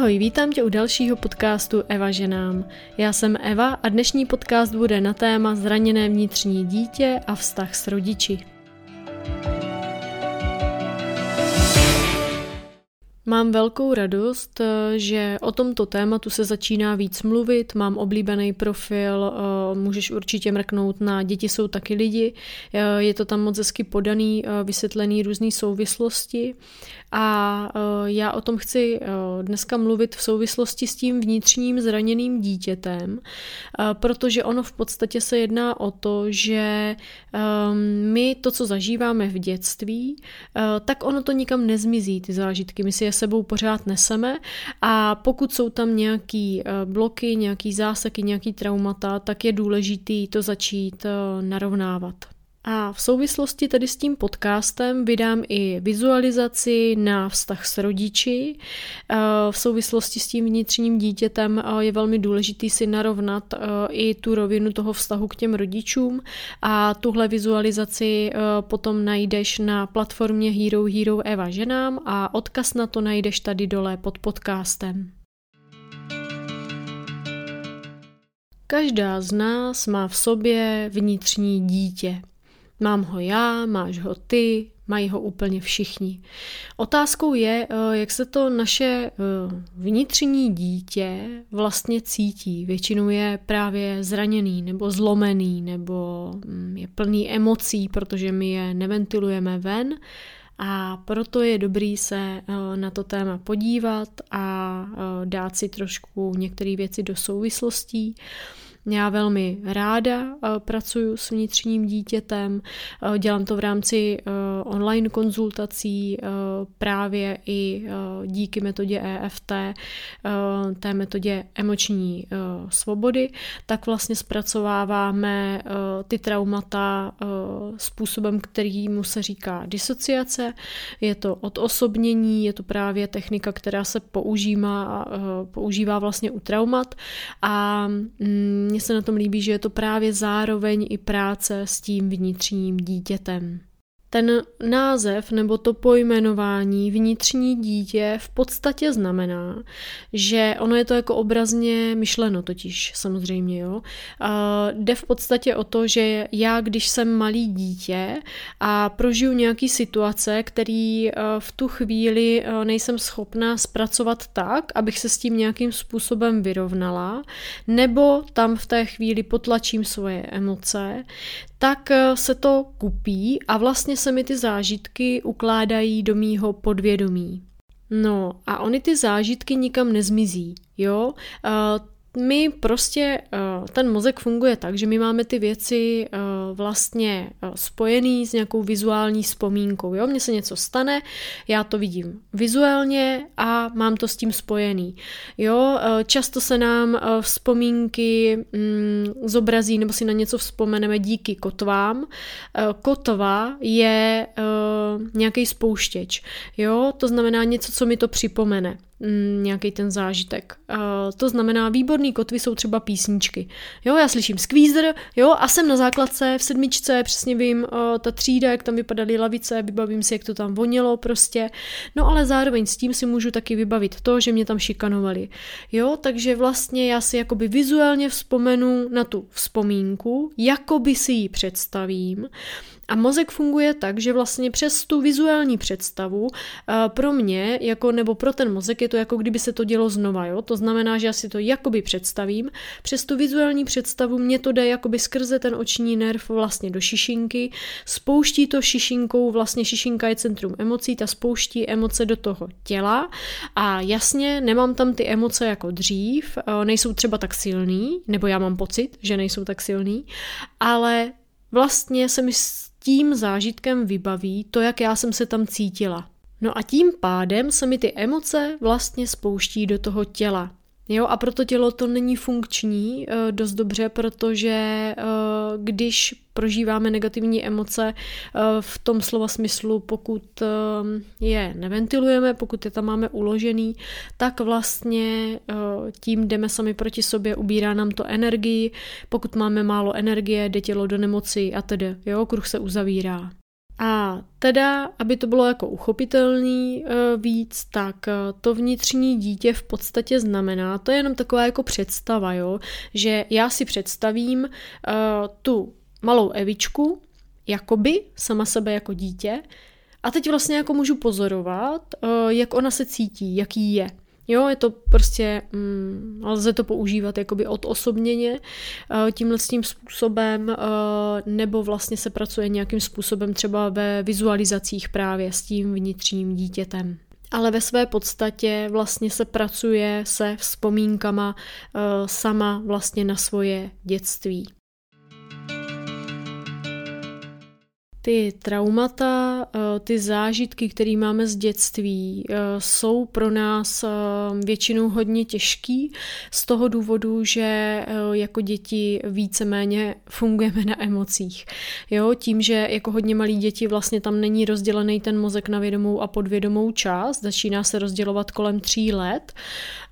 Ahoj, vítám tě u dalšího podcastu Eva ženám. Já jsem Eva a dnešní podcast bude na téma zraněné vnitřní dítě a vztah s rodiči. Mám velkou radost, eh, že o tomto tématu se začíná víc mluvit, mám oblíbený profil, eh, můžeš určitě mrknout na Děti jsou taky lidi, eh, je to tam moc hezky podaný, vysvětlený různé souvislosti. A já o tom chci dneska mluvit v souvislosti s tím vnitřním zraněným dítětem, protože ono v podstatě se jedná o to, že my to, co zažíváme v dětství, tak ono to nikam nezmizí, ty zážitky. My si je sebou pořád neseme a pokud jsou tam nějaký eh, bloky, nějaký záseky, nějaký traumata, tak je důležitý to začít eh, narovnávat. A v souvislosti tedy s tím podcastem vydám i vizualizaci na vztah s rodiči. V souvislosti s tím vnitřním dítětem je velmi důležitý si narovnat i tu rovinu toho vztahu k těm rodičům a tuhle vizualizaci potom najdeš na platformě Hero Hero Eva ženám a odkaz na to najdeš tady dole pod podcastem. Každá z nás má v sobě vnitřní dítě. Mám ho já, máš ho ty, mají ho úplně všichni. Otázkou je, eh, jak se to naše eh, vnitřní dítě vlastně cítí. Většinou je právě zraněný nebo zlomený nebo mm, je plný emocí, protože my je neventilujeme ven a proto je dobrý se eh, na to téma podívat a dát si trošku některé věci do souvislostí. Já velmi ráda eh, pracuji s vnitřním dítětem, eh, dělám to v rámci eh, online konzultací právě i díky metodě EFT, té metodě emoční svobody, tak vlastně zpracováváme ty traumata způsobem, který mu se říká disociace. Je to odosobnění, je to právě technika, která se používá, používá vlastně u traumat a mm, mně se na tom líbí, že je to právě zároveň i práce s tím vnitřním dítětem. Ten název nebo to pojmenování vnitřní dítě v podstatě znamená, že ono je to jako obrazně myšleno totiž samozřejmě, jo. A jde v podstatě o to, že já, když jsem malý dítě a prožiju nějaký situace, který e, v tu chvíli e, nejsem schopná zpracovat tak, abych se s tím nějakým způsobem vyrovnala, nebo tam v té chvíli potlačím svoje emoce, tak eh, se to kupí a vlastně se mi ty zážitky ukládají do mýho podvědomí. No a oni ty zážitky nikam nezmizí, jo. My prostě, eh, ten mozek funguje tak, že my máme ty věci eh, vlastně eh, spojený s nějakou vizuální vzpomínkou. Jo? Mně se něco stane, já to vidím vizuálně a mám to s tím spojený. Jo? Často se nám vzpomínky mm, zobrazí nebo si na něco vzpomeneme díky kotvám. Kotva je nějaký spouštěč. Jo? To znamená něco, co mi to připomene. Mm, nějaký ten zážitek. To znamená, výborný kotvy jsou třeba písničky. Jo, já slyším Squeezer, jo, a jsem na základce v sedmičce, přesně vím, ta třída, jak tam vypadaly lavice, vybavím si, jak to tam vonilo prostě. No ale zároveň s tím si můžu taky vybavit to, že mě tam šikanovali. Jo, takže vlastně já si jakoby vizuálně vzpomenu na tu vzpomínku, jakoby si ji představím a mozek funguje tak, že vlastně přes tu vizuální představu eh, pro mě, jako nebo pro ten mozek je to jako kdyby se to dělo znova, jo? To znamená, že já si to jakoby představím, přes tu vizuální představu mě to jde jakoby skrze ten oční nerv vlastně do šišinky, spouští to šišinkou, vlastně šišinka je centrum emocí, ta spouští emoce do toho těla. A jasně nemám tam ty emoce jako dřív, eh, nejsou třeba tak silný, nebo já mám pocit, že nejsou tak silný, ale vlastně se mi tím zážitkem vybaví to, jak já jsem se tam cítila. No a tím pádem se mi ty emoce vlastně spouští do toho těla. Jo, a proto tělo to není funkční uh, dost dobře, protože uh, když prožíváme negativní emoce uh, v tom slova smyslu, pokud je neventilujeme, pokud je tam máme uložený, tak vlastně tím jdeme sami proti sobě, ubírá nám to energii, pokud máme málo energie, jde tělo do nemoci a tedy, jo, kruh se uzavírá. A teda, aby to bylo jako uchopitelný e, víc, tak e, to vnitřní dítě v podstatě znamená, to je jenom taková jako představa, jo, že já si představím e, tu malou Evičku, jakoby sama sebe jako dítě, a teď vlastně jako můžu pozorovat, jak ona se cítí, jaký je. Jo, je to prostě, mm, lze to používat jakoby odosobněně uh, tímhle tím způsobem, uh, nebo vlastně se pracuje nějakým způsobem třeba ve vizualizacích právě s tím vnitřním dítětem ale ve své podstatě vlastně se pracuje se vzpomínkama uh, sama vlastně na svoje dětství. Ty traumata, eh, ty zážitky, které máme z dětství, eh, jsou pro nás eh, většinou hodně těžký z toho důvodu, že jako děti víceméně fungujeme na emocích. Jo, tím, že jako hodně malí děti vlastně tam není rozdělený ten mozek na vědomou a podvědomou část, začíná se rozdělovat kolem tří let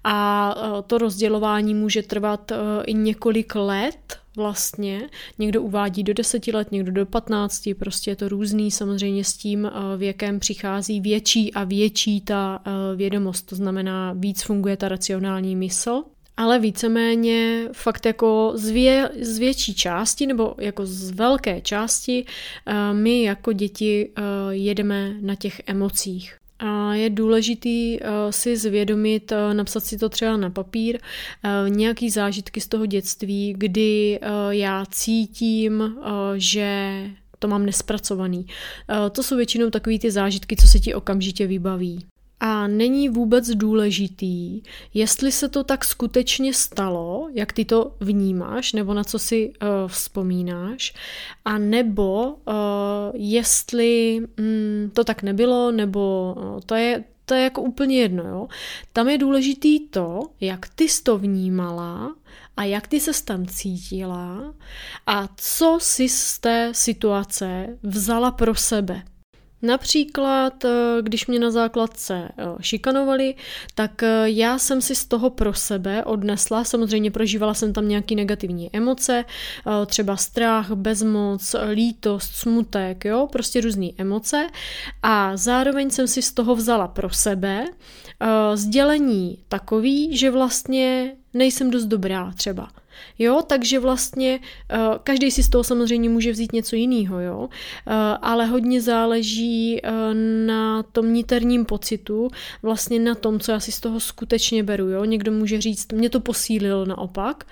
a to rozdělování může trvat i několik let, vlastně. Někdo uvádí do deseti let, někdo do patnácti, prostě je to různý. Samozřejmě s tím eh, věkem přichází větší a větší ta eh, vědomost, to znamená víc funguje ta racionální mysl. Ale víceméně fakt jako z, vě, z větší části nebo jako z velké části eh, my jako děti jedeme na těch emocích. A je důležitý uh, si zvědomit, uh, napsat si to třeba na papír, uh, nějaký zážitky z toho dětství, kdy já cítím, že to mám nespracovaný. To jsou většinou takové ty zážitky, co se ti okamžitě vybaví. A není vůbec důležitý, jestli se to tak skutečně stalo, jak ty to vnímáš, nebo na co si uh, vzpomínáš, a nebo uh, jestli um, to tak nebylo, nebo uh, to je to je jako úplně jedno, jo. Tam je důležitý to, jak ty jsi to vnímala a jak ty se tam cítila a co si z té situace vzala pro sebe. Například, eh, když mě na základce eh, šikanovali, tak eh, já jsem si z toho pro sebe odnesla, samozřejmě prožívala jsem tam nějaké negativní emoce, třeba strach, bezmoc, lítost, smutek, jo, prostě různé emoce a zároveň jsem si z toho vzala pro sebe sdělení takový, že vlastně nejsem dost dobrá třeba. Jo, takže vlastně uh, každý si z toho samozřejmě může vzít něco jiného, jo, uh, ale hodně záleží uh, na tom niterním pocitu, vlastně na tom, co já si z toho skutečně beru, jo. Někdo může říct, mě to posílilo naopak,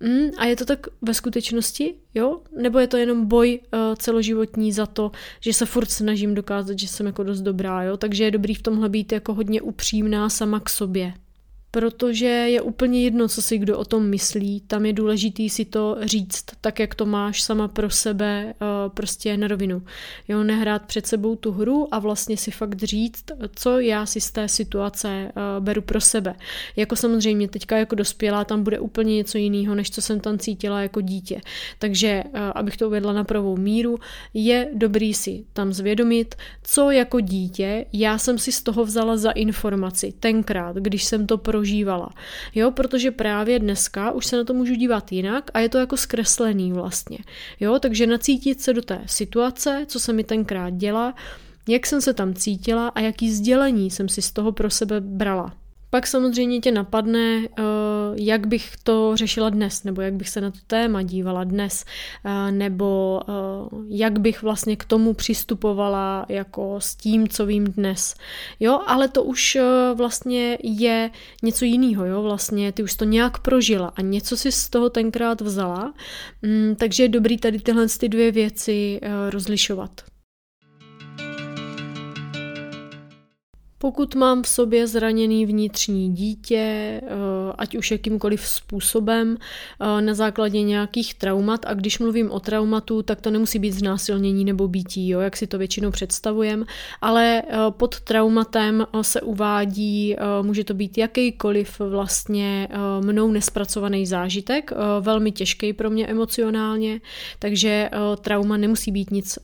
Mm, a je to tak ve skutečnosti, jo? Nebo je to jenom boj uh, celoživotní za to, že se furt snažím dokázat, že jsem jako dost dobrá, jo? Takže je dobrý v tomhle být jako hodně upřímná sama k sobě protože je úplně jedno, co si kdo o tom myslí. Tam je důležitý si to říct tak, jak to máš sama pro sebe, eh, prostě na rovinu. Jo, nehrát před sebou tu hru a vlastně si fakt říct, co já si z té situace eh, beru pro sebe. Jako samozřejmě teďka jako dospělá tam bude úplně něco jiného, než co jsem tam cítila jako dítě. Takže, eh, abych to uvedla na pravou míru, je dobrý si tam zvědomit, co jako dítě já jsem si z toho vzala za informaci tenkrát, když jsem to prožila prožívala. Jo, protože právě dneska už se na to můžu dívat jinak a je to jako zkreslený vlastně. Jo, takže nacítit se do té situace, co se mi tenkrát dělá, jak jsem se tam cítila a jaký sdělení jsem si z toho pro sebe brala. Pak samozřejmě tě napadne, eh, jak bych to řešila dnes, nebo jak bych se na to téma dívala dnes, eh, nebo eh, jak bych vlastně k tomu přistupovala jako s tím, co vím dnes. Jo, ale to už vlastně je něco jiného, jo, vlastně ty už to nějak prožila a něco si z toho tenkrát vzala, mm, takže je dobrý tady tyhle ty dvě věci rozlišovat. Pokud mám v sobě zraněný vnitřní dítě, eh, ať už jakýmkoliv způsobem, eh, na základě nějakých traumat, a když mluvím o traumatu, tak to nemusí být znásilnění nebo býtí, jo, jak si to většinou představujeme, ale eh, pod traumatem se uvádí, může to být jakýkoliv vlastně mnou nespracovaný zážitek, velmi těžký pro mě emocionálně, takže trauma nemusí být nic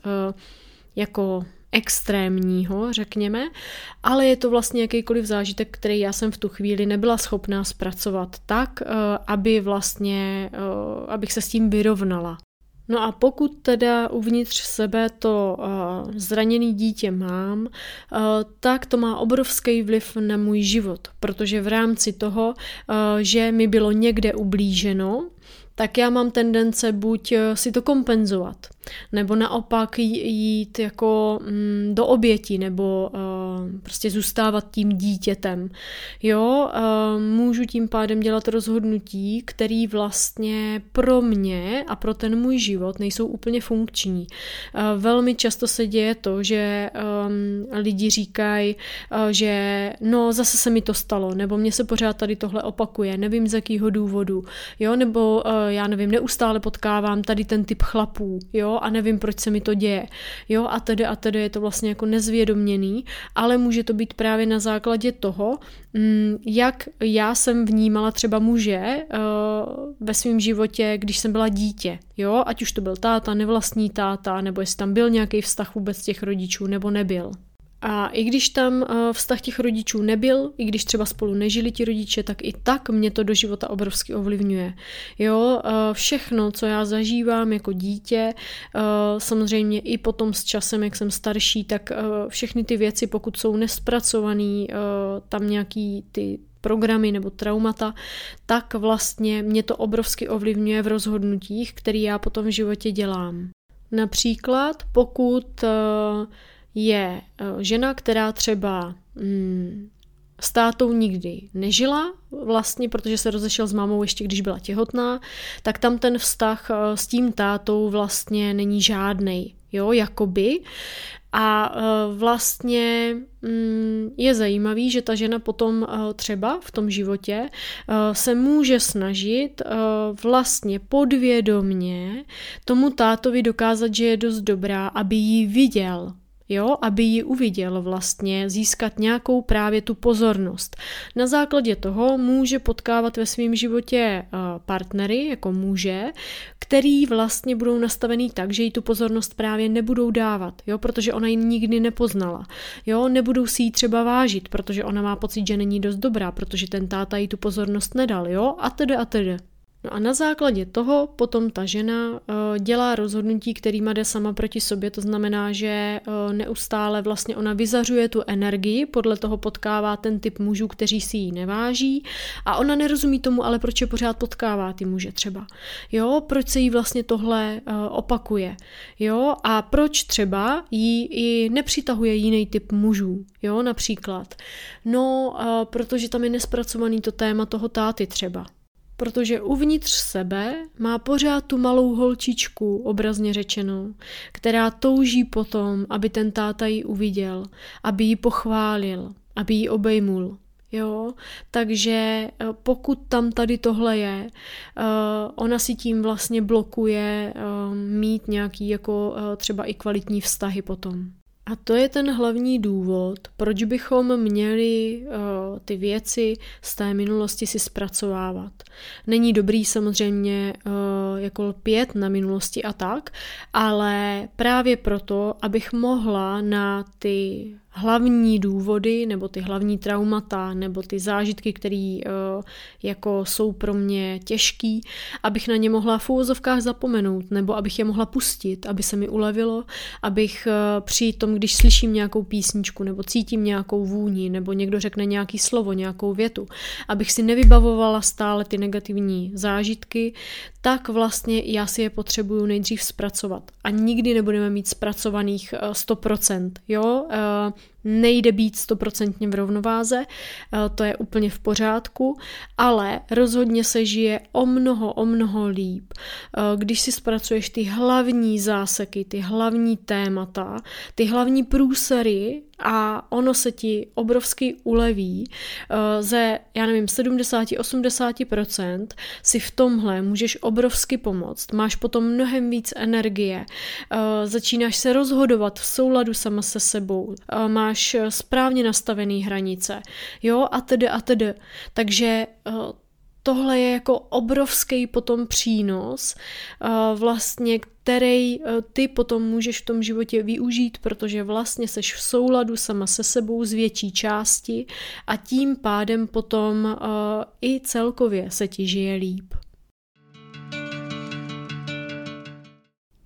jako extrémního, řekněme, ale je to vlastně jakýkoliv zážitek, který já jsem v tu chvíli nebyla schopná zpracovat tak, eh, aby vlastně, eh, abych se s tím vyrovnala. No a pokud teda uvnitř sebe to uh, zraněný dítě mám, tak to má obrovský vliv na můj život, protože v rámci toho, že mi bylo někde ublíženo, tak já mám tendence buď si to kompenzovat, nebo naopak jít jako mm, do oběti, nebo uh, prostě zůstávat tím dítětem. Jo, uh, můžu tím pádem dělat rozhodnutí, které vlastně pro mě a pro ten můj život nejsou úplně funkční. Uh, velmi často se děje to, že um, lidi říkají, že no zase se mi to stalo, nebo mě se pořád tady tohle opakuje, nevím z jakého důvodu, jo, nebo já nevím, neustále potkávám tady ten typ chlapů, jo, a nevím, proč se mi to děje, jo, a tedy a tedy je to vlastně jako nezvědoměný, ale může to být právě na základě toho, mm, jak já jsem vnímala třeba muže uh, ve svém životě, když jsem byla dítě, jo, ať už to byl táta, nevlastní táta, nebo jestli tam byl nějaký vztah vůbec těch rodičů, nebo nebyl. A i když tam eh, vztah těch rodičů nebyl, i když třeba spolu nežili ti rodiče, tak i tak mě to do života obrovsky ovlivňuje. Jo, eh, všechno, co já zažívám jako dítě, eh, samozřejmě i potom s časem, jak jsem starší, tak všechny ty věci, pokud jsou nespracovaný, tam nějaký ty programy nebo traumata, tak vlastně mě to obrovsky ovlivňuje v rozhodnutích, které já potom v životě dělám. Například pokud je eh, žena, která třeba mm, s tátou nikdy nežila, vlastně, protože se rozešel s mámou ještě když byla těhotná, tak tam ten vztah eh, s tím tátou vlastně není žádnej, jo, jakoby. A eh, vlastně mm, je zajímavý, že ta žena potom třeba v tom životě se může snažit vlastně podvědomně tomu tátovi dokázat, že je dost dobrá, aby ji viděl, jo, aby ji uviděl vlastně, získat nějakou právě tu pozornost. Na základě toho může potkávat ve svém životě eh, partnery, jako muže, který vlastně budou nastavený tak, že jí tu pozornost právě nebudou dávat, jo, protože ona ji nikdy nepoznala. Jo, nebudou si ji třeba vážit, protože ona má pocit, že není dost dobrá, protože ten táta jí tu pozornost nedal, jo, a tedy a tedy. No a na základě toho potom ta žena uh, dělá rozhodnutí, kterýma jde sama proti sobě, to znamená, že uh, neustále vlastně ona vyzařuje tu energii, podle toho potkává ten typ mužů, kteří si ji neváží a ona nerozumí tomu, ale proč je pořád potkává ty muže třeba. Jo, proč se jí vlastně tohle uh, opakuje. Jo, a proč třeba jí i nepřitahuje jiný typ mužů, jo, například. No, protože tam je nespracovaný to téma toho táty třeba protože uvnitř sebe má pořád tu malou holčičku, obrazně řečeno, která touží potom, aby ten táta ji uviděl, aby ji pochválil, aby ji obejmul. Jo, takže eh, pokud tam tady tohle je, eh, ona si tím vlastně blokuje eh, mít nějaký jako třeba i kvalitní vztahy potom. A to je ten hlavní důvod, proč bychom měli uh, ty věci z té minulosti si zpracovávat. Není dobrý samozřejmě uh, jako lpět na minulosti a tak, ale právě proto, abych mohla na ty hlavní důvody nebo ty hlavní traumata nebo ty zážitky, které uh, jako jsou pro mě těžký, abych na ně mohla v úvozovkách zapomenout nebo abych je mohla pustit, aby se mi ulevilo, abych uh, při tom, když slyším nějakou písničku nebo cítím nějakou vůni nebo někdo řekne nějaký slovo, nějakou větu, abych si nevybavovala stále ty negativní zážitky, tak vlastně já si je potřebuju nejdřív zpracovat. A nikdy nebudeme mít zpracovaných 100%. Eh, jo? Eh, nejde být stoprocentně v rovnováze, eh, to je úplně v pořádku, ale rozhodně se žije o mnoho, o mnoho líp, když si zpracuješ ty hlavní záseky, ty hlavní témata, ty hlavní průsery a ono se ti obrovsky uleví. Eh, ze, já nevím, 70-80% si v tomhle můžeš obrovsky pomoct. Máš potom mnohem víc energie, eh, začínáš se rozhodovat v souladu sama se sebou, eh, máš správně nastavený hranice, jo, a tedy a tedy. Takže tohle je jako obrovský potom přínos, vlastně, který ty potom můžeš v tom životě využít, protože vlastně seš v souladu sama se sebou z větší části a tím pádem potom i celkově se ti žije líp.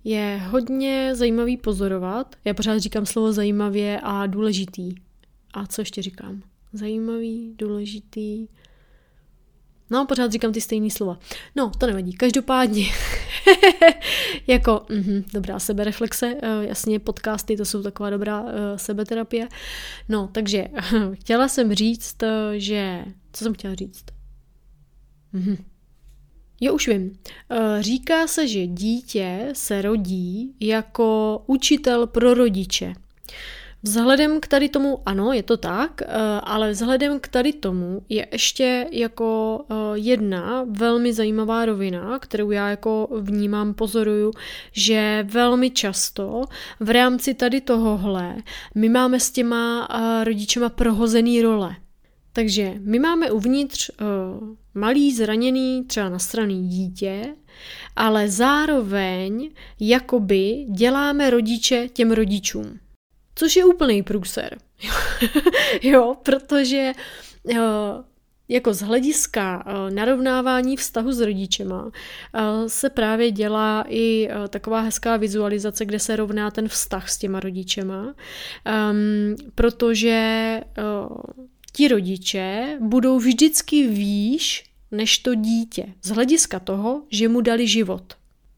Je hodně zajímavý pozorovat. Já pořád říkám slovo zajímavě a důležitý. A co ještě říkám? Zajímavý, důležitý. No, pořád říkám ty stejné slova. No, to nevadí. Každopádně, jako, mm, dobrá sebereflexe, uh, jasně, podcasty, to jsou taková dobrá uh, sebeterapie. No, takže chtěla jsem říct, uh, že, co jsem chtěla říct? Mhm. Jo, už vím. Říká se, že dítě se rodí jako učitel pro rodiče. Vzhledem k tady tomu, ano, je to tak, eh, ale vzhledem k tady tomu je ještě jako eh, jedna velmi zajímavá rovina, kterou já jako vnímám, pozoruju, že velmi často v rámci tady tohohle my máme s těma eh, rodičema prohozený role. Takže my máme uvnitř malý, zraněný, třeba nasraný dítě, ale zároveň jakoby děláme rodiče těm rodičům. Což je úplný průser. jo, protože uh, jako z hlediska uh, narovnávání vztahu s rodičema uh, se právě dělá i uh, taková hezká vizualizace, kde se rovná ten vztah s těma rodičema, um, protože uh, ti rodiče budou vždycky výš než to dítě z hlediska toho, že mu dali život.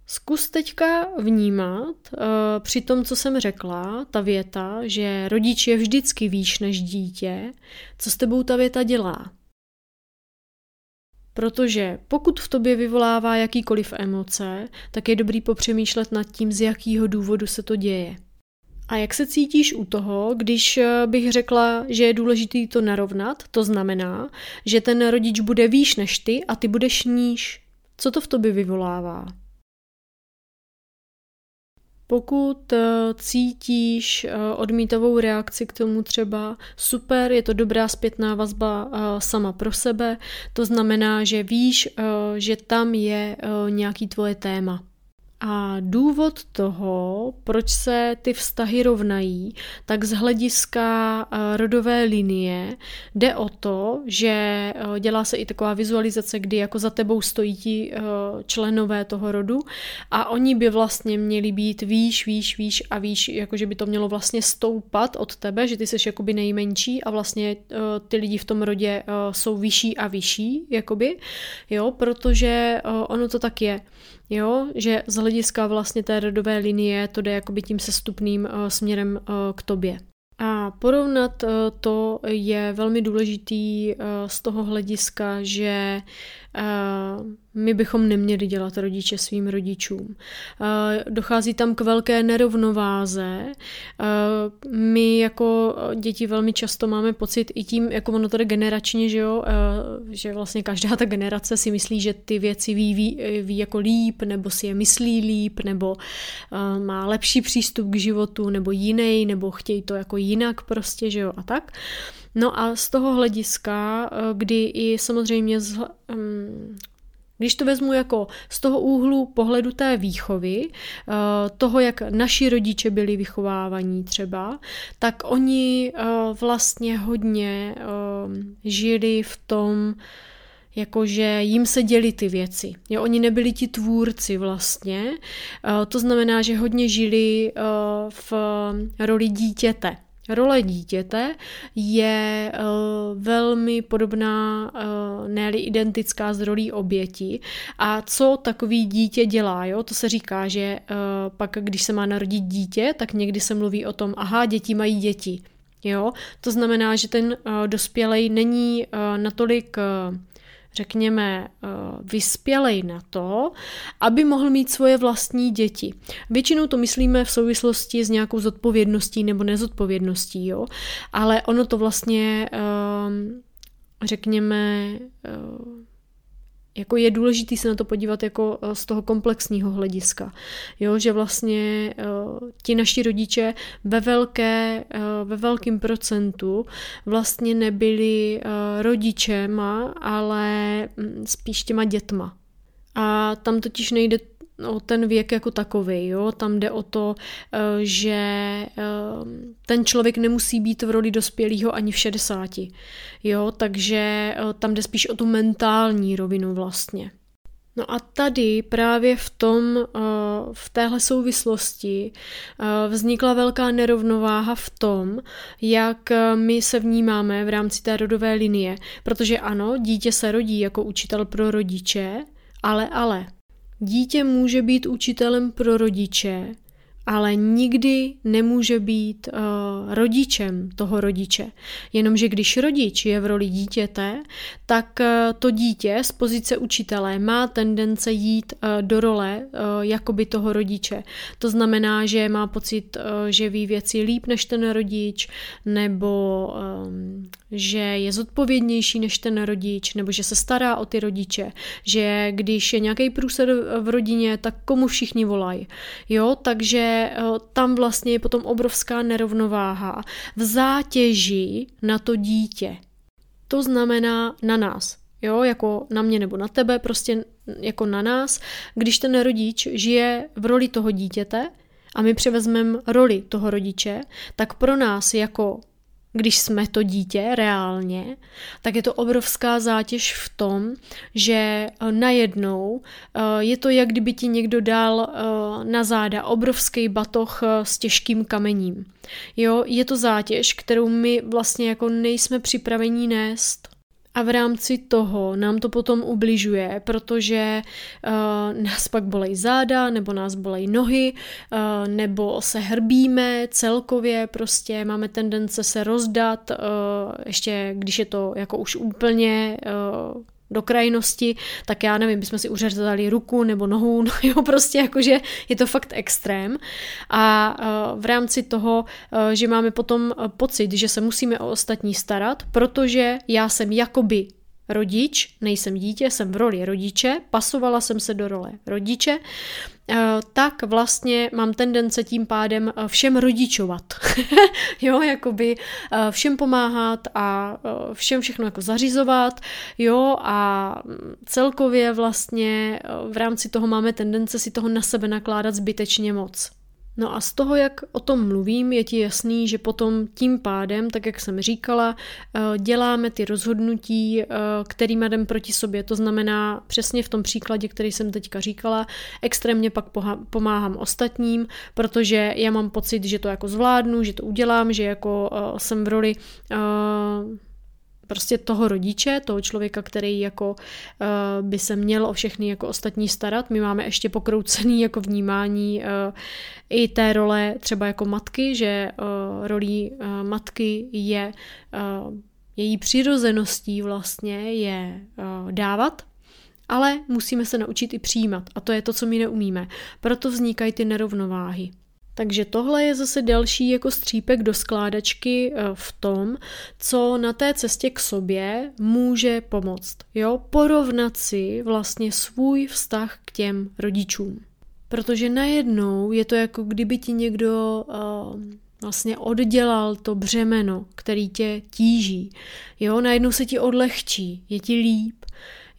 Zkus teďka vnímat uh, při tom, co jsem řekla, ta věta, že rodič je vždycky výš než dítě, co s tebou ta věta dělá. Protože pokud v tobě vyvolává jakýkoliv emoce, tak je dobrý popřemýšlet nad tím, z jakého důvodu se to děje. A jak se cítíš u toho, když eh, bych řekla, že je důležité to narovnat, to znamená, že ten rodič bude výš než ty a ty budeš níž. Co to v tobě vyvolává? Pokud eh, cítíš eh, odmítavou reakci k tomu třeba, super, je to dobrá zpětná vazba sama pro sebe, to znamená, že víš, že tam je nějaký tvoje téma. A důvod toho, proč se ty vztahy rovnají, tak z hlediska eh, rodové linie jde o to, že eh, dělá se i taková vizualizace, kdy jako za tebou stojí ti eh, členové toho rodu a oni by vlastně měli být výš, výš, výš a výš, jakože by to mělo vlastně stoupat od tebe, že ty jsi jakoby nejmenší a vlastně ty lidi v tom rodě jsou vyšší a vyšší, jakoby, jo, protože ono to tak je. Jo, že z hlediska vlastně té rodové linie to jde jakoby tím sestupným uh, směrem uh, k tobě. A porovnat uh, to je velmi důležitý uh, z toho hlediska, že my bychom neměli dělat rodiče svým rodičům. Dochází tam k velké nerovnováze. My jako děti velmi často máme pocit i tím, jako ono jde generačně, že jo, že vlastně každá ta generace si myslí, že ty věci ví, ví, ví jako líp, nebo si je myslí líp, nebo má lepší přístup k životu, nebo jiný, nebo chtějí to jako jinak prostě, že jo, a tak. No a z toho hlediska, kdy i samozřejmě z, um, když to vezmu jako z toho úhlu pohledu té výchovy, eh, toho, jak naši rodiče byli vychovávaní třeba, tak oni eh, vlastně hodně eh, žili v tom, jakože jim se děli ty věci. Jo, oni nebyli ti tvůrci vlastně. To znamená, že hodně žili v roli dítěte. Role dítěte je uh, velmi podobná, uh, ne identická s rolí oběti. A co takový dítě dělá? Jo? To se říká, že uh, pak, když se má narodit dítě, tak někdy se mluví o tom, aha, děti mají děti. Jo? To znamená, že ten uh, dospělej není uh, natolik uh, řekněme, eh, vyspělej na to, aby mohl mít svoje vlastní děti. Většinou to myslíme v souvislosti s nějakou zodpovědností nebo nezodpovědností, jo? ale ono to vlastně, ehm, řekněme, eh, jako je důležité se na to podívat jako eh, z toho komplexního hlediska. Jo, že vlastně uh, ti naši rodiče ve velké, uh, ve velkém procentu vlastně nebyli uh, rodičema, ale mm, spíš těma dětma. A tam totiž nejde o ten věk jako takový. Jo? Tam jde o to, eh, že eh, ten člověk nemusí být v roli dospělého ani v 60. Jo? Takže eh, tam jde spíš o tu mentální rovinu vlastně. No a tady právě v tom, v téhle souvislosti vznikla velká nerovnováha v tom, jak my se vnímáme v rámci té rodové linie. Protože ano, dítě se rodí jako učitel pro rodiče, ale ale. Dítě může být učitelem pro rodiče, ale nikdy nemůže být uh, rodičem toho rodiče. Jenomže když rodič je v roli dítěte, tak uh, to dítě z pozice učitele má tendence jít uh, do role jakoby toho rodiče. To znamená, že má pocit, že ví věci líp než ten rodič, nebo um, že je zodpovědnější než ten rodič, nebo že se stará o ty rodiče, že když je nějaký průsed v rodině, tak komu všichni volají. Jo, takže Eh, tam vlastně je potom obrovská nerovnováha v zátěži na to dítě. To znamená na nás, jo, jako na mě nebo na tebe, prostě jako na nás, když ten rodič žije v roli toho dítěte a my převezmeme roli toho rodiče, tak pro nás jako když jsme to dítě reálně, tak je to obrovská zátěž v tom, že eh, najednou eh, je to, jak kdyby ti někdo dal eh, na záda obrovský batoh s těžkým kamením. Jo, je to zátěž, kterou my vlastně jako nejsme připraveni nést. A v rámci toho nám to potom ubližuje, protože uh, nás pak bolej záda, nebo nás bolej nohy, uh, nebo se hrbíme celkově, prostě máme tendence se rozdat, uh, ještě když je to jako už úplně uh, do krajnosti, tak já nevím, bychom si uřezali ruku nebo nohu, no jo, prostě jakože je to fakt extrém. A uh, v rámci toho, uh, že máme potom pocit, že se musíme o ostatní starat, protože já jsem jakoby rodič, nejsem dítě, jsem v roli rodiče, pasovala jsem se do role rodiče, eh, tak vlastně mám tendence tím pádem eh, všem rodičovat. jo, jakoby eh, všem pomáhat a všem všechno jako zařizovat, jo, a mm, celkově vlastně v rámci toho máme tendence si toho na sebe nakládat zbytečně moc. No a z toho, jak o tom mluvím, je ti jasný, že potom tím pádem, tak jak jsem říkala, eh, děláme ty rozhodnutí, eh, kterými jdem proti sobě. To znamená přesně v tom příkladě, který jsem teďka říkala, extrémně pak pomáhám ostatním, protože já mám pocit, že to jako zvládnu, že to udělám, že jako eh, jsem v roli prostě toho rodiče, toho člověka, který jako uh, by se měl o všechny jako ostatní starat. My máme ještě pokroucený jako vnímání uh, i té role třeba jako matky, že uh, rolí uh, matky je uh, její přirozeností vlastně je uh, dávat, ale musíme se naučit i přijímat a to je to, co my neumíme. Proto vznikají ty nerovnováhy. Takže tohle je zase další jako střípek do skládačky eh, v tom, co na té cestě k sobě může pomoct. Jo, porovnat si vlastně svůj vztah k těm rodičům. Protože najednou je to jako kdyby ti někdo uh, vlastně oddělal to břemeno, který tě tíží. Jo, najednou se ti odlehčí, je ti líp.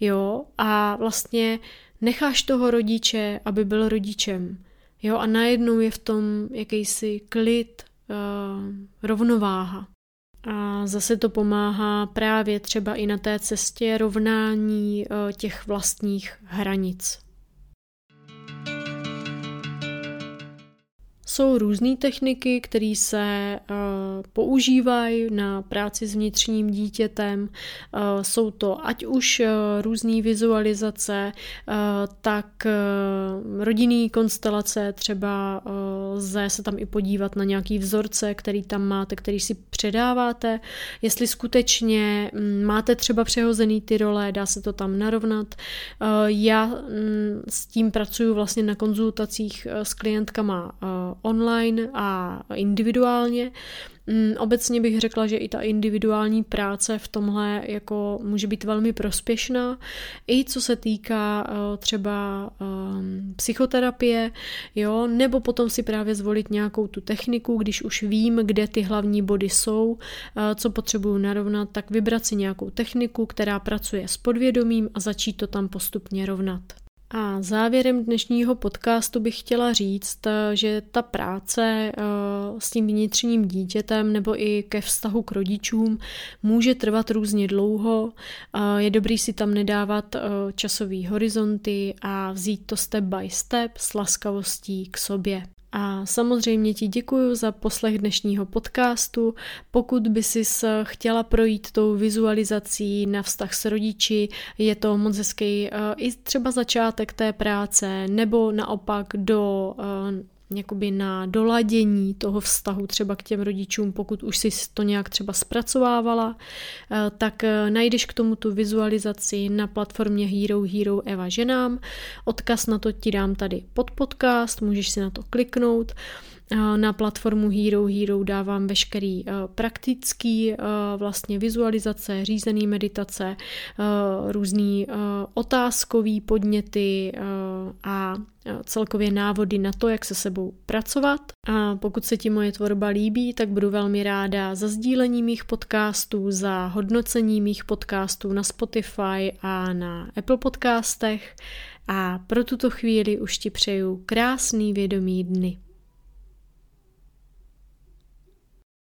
Jo, a vlastně necháš toho rodiče, aby byl rodičem. Jo, a najednou je v tom jakýsi klid, uh, rovnováha. A zase to pomáhá právě třeba i na té cestě rovnání uh, těch vlastních hranic. Jsou různé techniky, které se uh, používají na práci s vnitřním dítětem. Uh, jsou to ať už uh, různé vizualizace, tak rodinný konstelace, třeba lze se tam i podívat na nějaký vzorce, který tam máte, který si předáváte. Jestli skutečně um, máte třeba přehozený ty role, dá se to tam narovnat. Já um, s tím pracuji vlastně na konzultacích s klientkama online a individuálně. Mm, obecně bych řekla, že i ta individuální práce v tomhle jako může být velmi prospěšná, i co se týká uh, třeba um, psychoterapie, jo, nebo potom si právě zvolit nějakou tu techniku, když už vím, kde ty hlavní body jsou, uh, co potřebuju narovnat, tak vybrat si nějakou techniku, která pracuje s podvědomím a začít to tam postupně rovnat. A závěrem dnešního podcastu bych chtěla říct, že ta práce eh, s tím vnitřním dítětem nebo i ke vztahu k rodičům může trvat různě dlouho. Je dobrý si tam nedávat eh, časové horizonty a vzít to step by step s laskavostí k sobě. A samozřejmě ti děkuji za poslech dnešního podcastu. Pokud by si chtěla projít tou vizualizací na vztah s rodiči, je to moc hezký eh, i třeba začátek té práce, nebo naopak do eh, jakoby na doladění toho vztahu třeba k těm rodičům, pokud už si to nějak třeba zpracovávala, eh, tak eh, najdeš k tomu tu vizualizaci na platformě Hero Hero Eva ženám. Odkaz na to ti dám tady pod podcast, můžeš si na to kliknout. Na platformu Hero Hero dávám veškerý eh, praktický eh, vlastně vizualizace, řízený meditace, eh, různý otázkový podněty a celkově návody na to, jak se sebou pracovat. A pokud se ti moje tvorba líbí, tak budu velmi ráda za sdílení mých podcastů, za hodnocení mých podcastů na Spotify a na Apple podcastech. A pro tuto chvíli už ti přeju krásný vědomý dny.